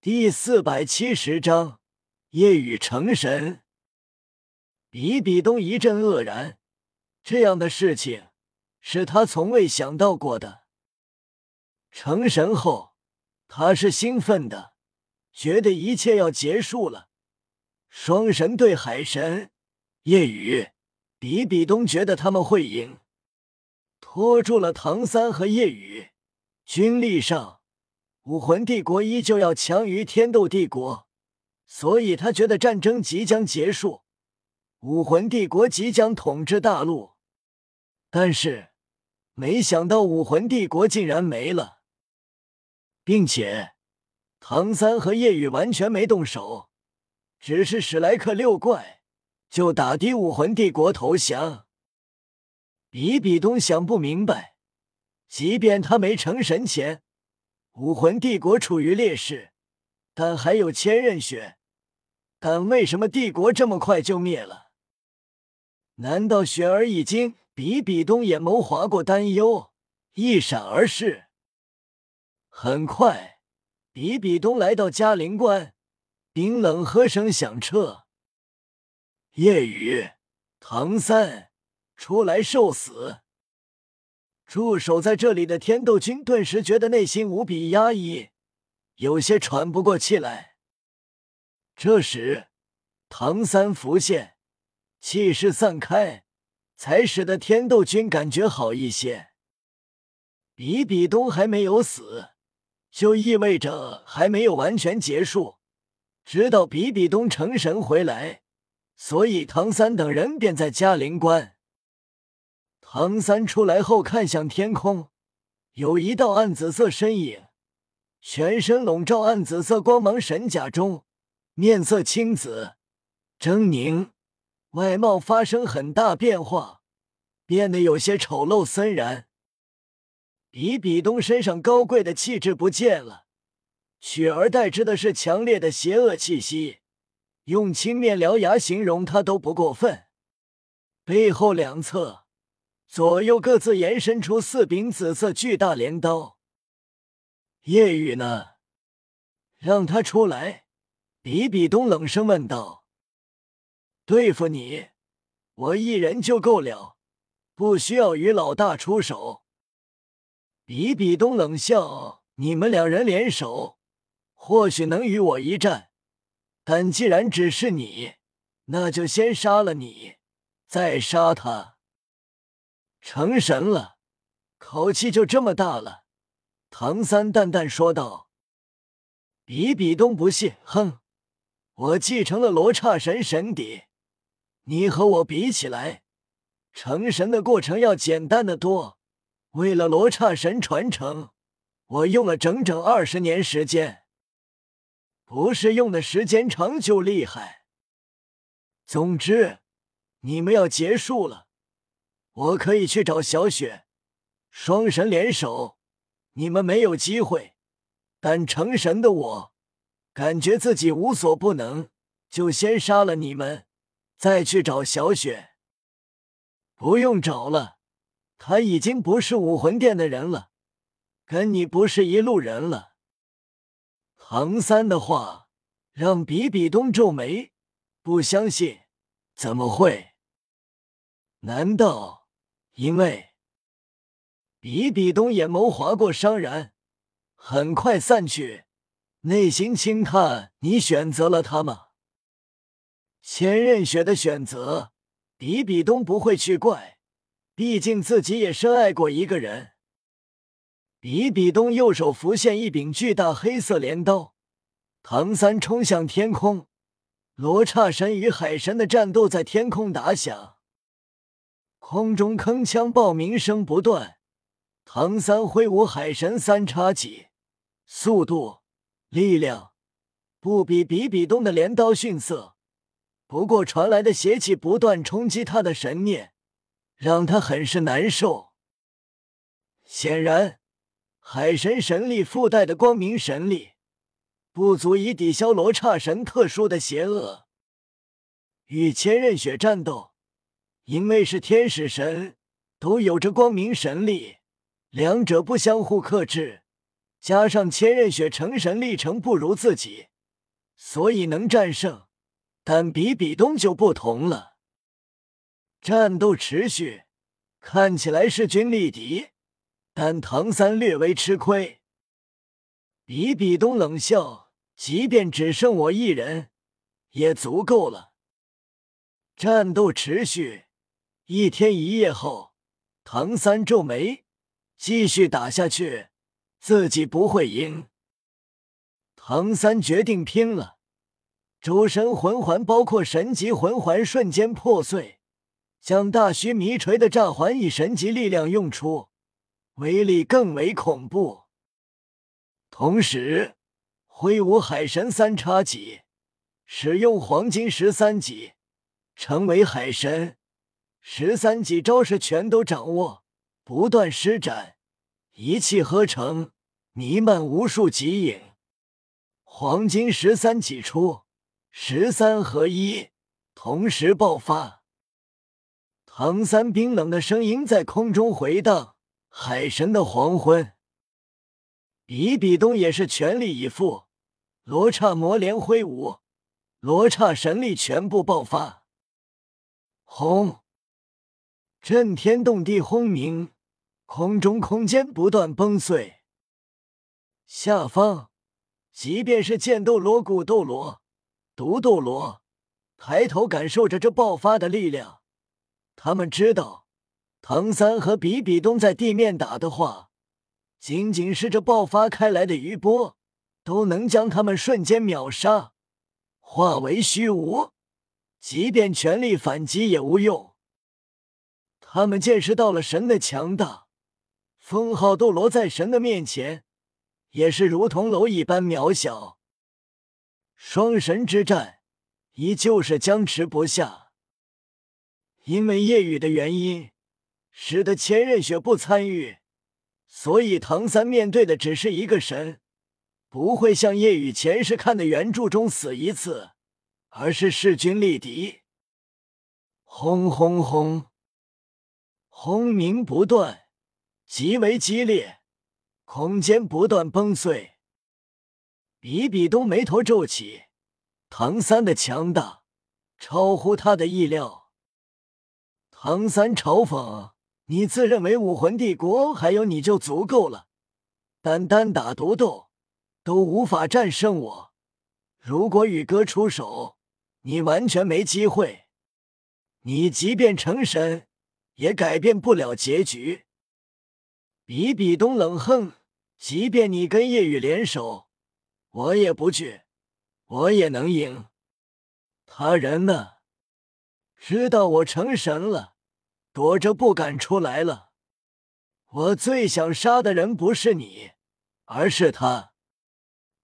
第四百七十章夜雨成神。比比东一阵愕然，这样的事情是他从未想到过的。成神后，他是兴奋的，觉得一切要结束了。双神对海神夜雨，比比东觉得他们会赢，拖住了唐三和夜雨。军力上，武魂帝国依旧要强于天斗帝国，所以他觉得战争即将结束，武魂帝国即将统治大陆。但是，没想到武魂帝国竟然没了，并且唐三和叶雨完全没动手，只是史莱克六怪就打的武魂帝国投降。比比东想不明白。即便他没成神前，武魂帝国处于劣势，但还有千仞雪。但为什么帝国这么快就灭了？难道雪儿已经？比比东眼眸划过担忧，一闪而逝。很快，比比东来到嘉陵关，冰冷喝声响彻。夜雨，唐三，出来受死！驻守在这里的天斗军顿时觉得内心无比压抑，有些喘不过气来。这时，唐三浮现，气势散开，才使得天斗军感觉好一些。比比东还没有死，就意味着还没有完全结束。直到比比东成神回来，所以唐三等人便在嘉陵关。唐三出来后，看向天空，有一道暗紫色身影，全身笼罩暗紫色光芒神甲中，面色青紫狰狞，外貌发生很大变化，变得有些丑陋森然。比比东身上高贵的气质不见了，取而代之的是强烈的邪恶气息，用青面獠牙形容他都不过分。背后两侧。左右各自延伸出四柄紫色巨大镰刀。夜雨呢？让他出来！比比东冷声问道。对付你，我一人就够了，不需要与老大出手。比比东冷笑：“你们两人联手，或许能与我一战，但既然只是你，那就先杀了你，再杀他。”成神了，口气就这么大了。唐三淡淡说道。比比东不信，哼，我继承了罗刹神神底，你和我比起来，成神的过程要简单的多。为了罗刹神传承，我用了整整二十年时间，不是用的时间长就厉害。总之，你们要结束了。我可以去找小雪，双神联手，你们没有机会。但成神的我，感觉自己无所不能，就先杀了你们，再去找小雪。不用找了，他已经不是武魂殿的人了，跟你不是一路人了。唐三的话让比比东皱眉，不相信，怎么会？难道？因为比比东眼眸划过伤然，很快散去，内心轻叹：你选择了他吗？千仞雪的选择，比比东不会去怪，毕竟自己也深爱过一个人。比比东右手浮现一柄巨大黑色镰刀，唐三冲向天空，罗刹神与海神的战斗在天空打响。空中铿锵爆鸣声不断，唐三挥舞海神三叉戟，速度、力量不比比比东的镰刀逊色。不过传来的邪气不断冲击他的神念，让他很是难受。显然，海神神力附带的光明神力不足以抵消罗刹神特殊的邪恶。与千仞雪战斗。因为是天使神，都有着光明神力，两者不相互克制，加上千仞雪成神历程不如自己，所以能战胜。但比比东就不同了，战斗持续，看起来势均力敌，但唐三略微吃亏。比比东冷笑：“即便只剩我一人，也足够了。”战斗持续一天一夜后，唐三皱眉，继续打下去，自己不会赢。唐三决定拼了。周身魂环包括神级魂环瞬间破碎，将大须弥锤的炸环以神级力量用出，威力更为恐怖。同时，挥舞海神三叉戟，使用黄金十三戟，成为海神。十三戟招式全都掌握，不断施展，一气呵成，弥漫无数戟影。黄金十三戟出。十三合一，同时爆发。唐三冰冷的声音在空中回荡：“海神的黄昏。”比比东也是全力以赴，罗刹魔镰挥舞，罗刹神力全部爆发。轰！震天动地轰鸣，空中空间不断崩碎。下方，即便是剑斗罗、古斗罗。毒斗罗抬头感受着这爆发的力量，他们知道，唐三和比比东在地面打的话，仅仅是这爆发开来的余波，都能将他们瞬间秒杀，化为虚无。即便全力反击也无用。他们见识到了神的强大，封号斗罗在神的面前，也是如同蝼蚁般渺小。双神之战依旧是僵持不下，因为夜雨的原因，使得千仞雪不参与，所以唐三面对的只是一个神，不会像夜雨前世看的原著中死一次，而是势均力敌。轰轰轰，轰鸣不断，极为激烈，空间不断崩碎。比比东眉头皱起，唐三的强大超乎他的意料。唐三嘲讽：“你自认为武魂帝国还有你就足够了，但单打独斗都无法战胜我。如果宇哥出手，你完全没机会。你即便成神，也改变不了结局。”比比东冷哼：“即便你跟夜雨联手。”我也不惧，我也能赢。他人呢？知道我成神了，躲着不敢出来了。我最想杀的人不是你，而是他，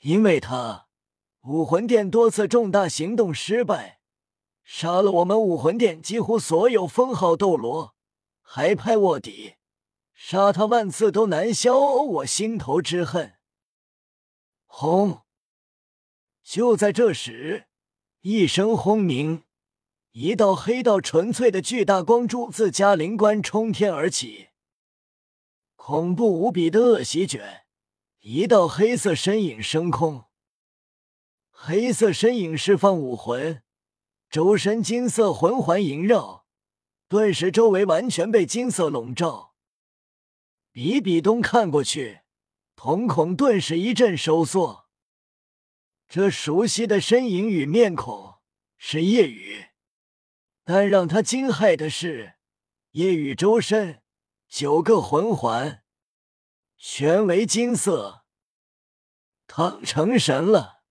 因为他武魂殿多次重大行动失败，杀了我们武魂殿几乎所有封号斗罗，还派卧底，杀他万次都难消我心头之恨。轰！就在这时，一声轰鸣，一道黑到纯粹的巨大光柱自嘉陵关冲天而起，恐怖无比的恶席卷，一道黑色身影升空。黑色身影释放武魂，周身金色魂环萦绕，顿时周围完全被金色笼罩。比比东看过去。瞳孔顿时一阵收缩。这熟悉的身影与面孔是夜雨，但让他惊骇的是，夜雨周身九个魂环全为金色。他成神了！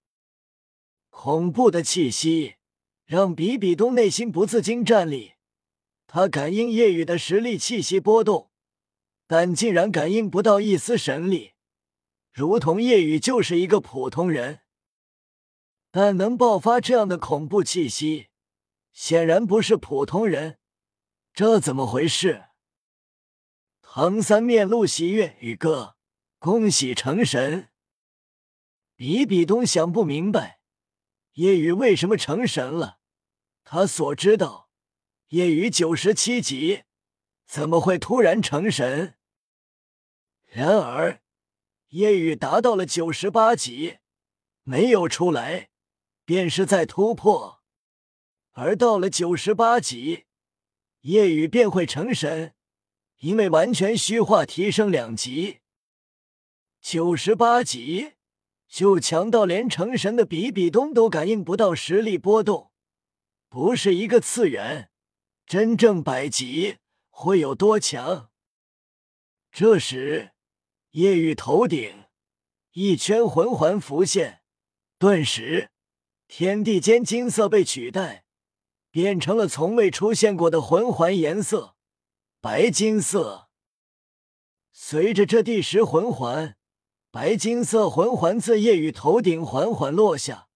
恐怖的气息让比比东内心不自禁战栗。他感应夜雨的实力气息波动，但竟然感应不到一丝神力。如同夜雨就是一个普通人，但能爆发这样的恐怖气息，显然不是普通人。这怎么回事？唐三面露喜悦：“宇哥，恭喜成神！”比比东想不明白，夜雨为什么成神了。他所知道，夜雨九十七级，怎么会突然成神？然而。夜雨达到了九十八级，没有出来，便是在突破；而到了九十八级，夜雨便会成神，因为完全虚化提升两级。九十八级就强到连成神的比比东都感应不到实力波动，不是一个次元。真正百级会有多强？这时，夜雨头顶一圈魂环浮现，顿时天地间金色被取代，变成了从未出现过的魂环颜色——白金色。随着这第十魂环，白金色魂环自夜雨头顶缓缓落下，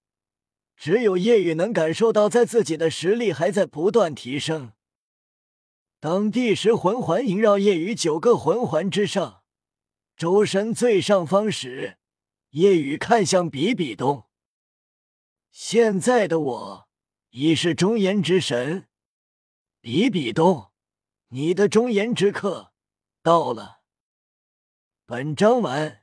只有夜雨能感受到，在自己的实力还在不断提升。当第十魂环萦绕夜雨九个魂环之上，周身最上方时，夜雨看向比比东。现在的我已是中炎之神，比比东，你的中炎之刻到了。本章完。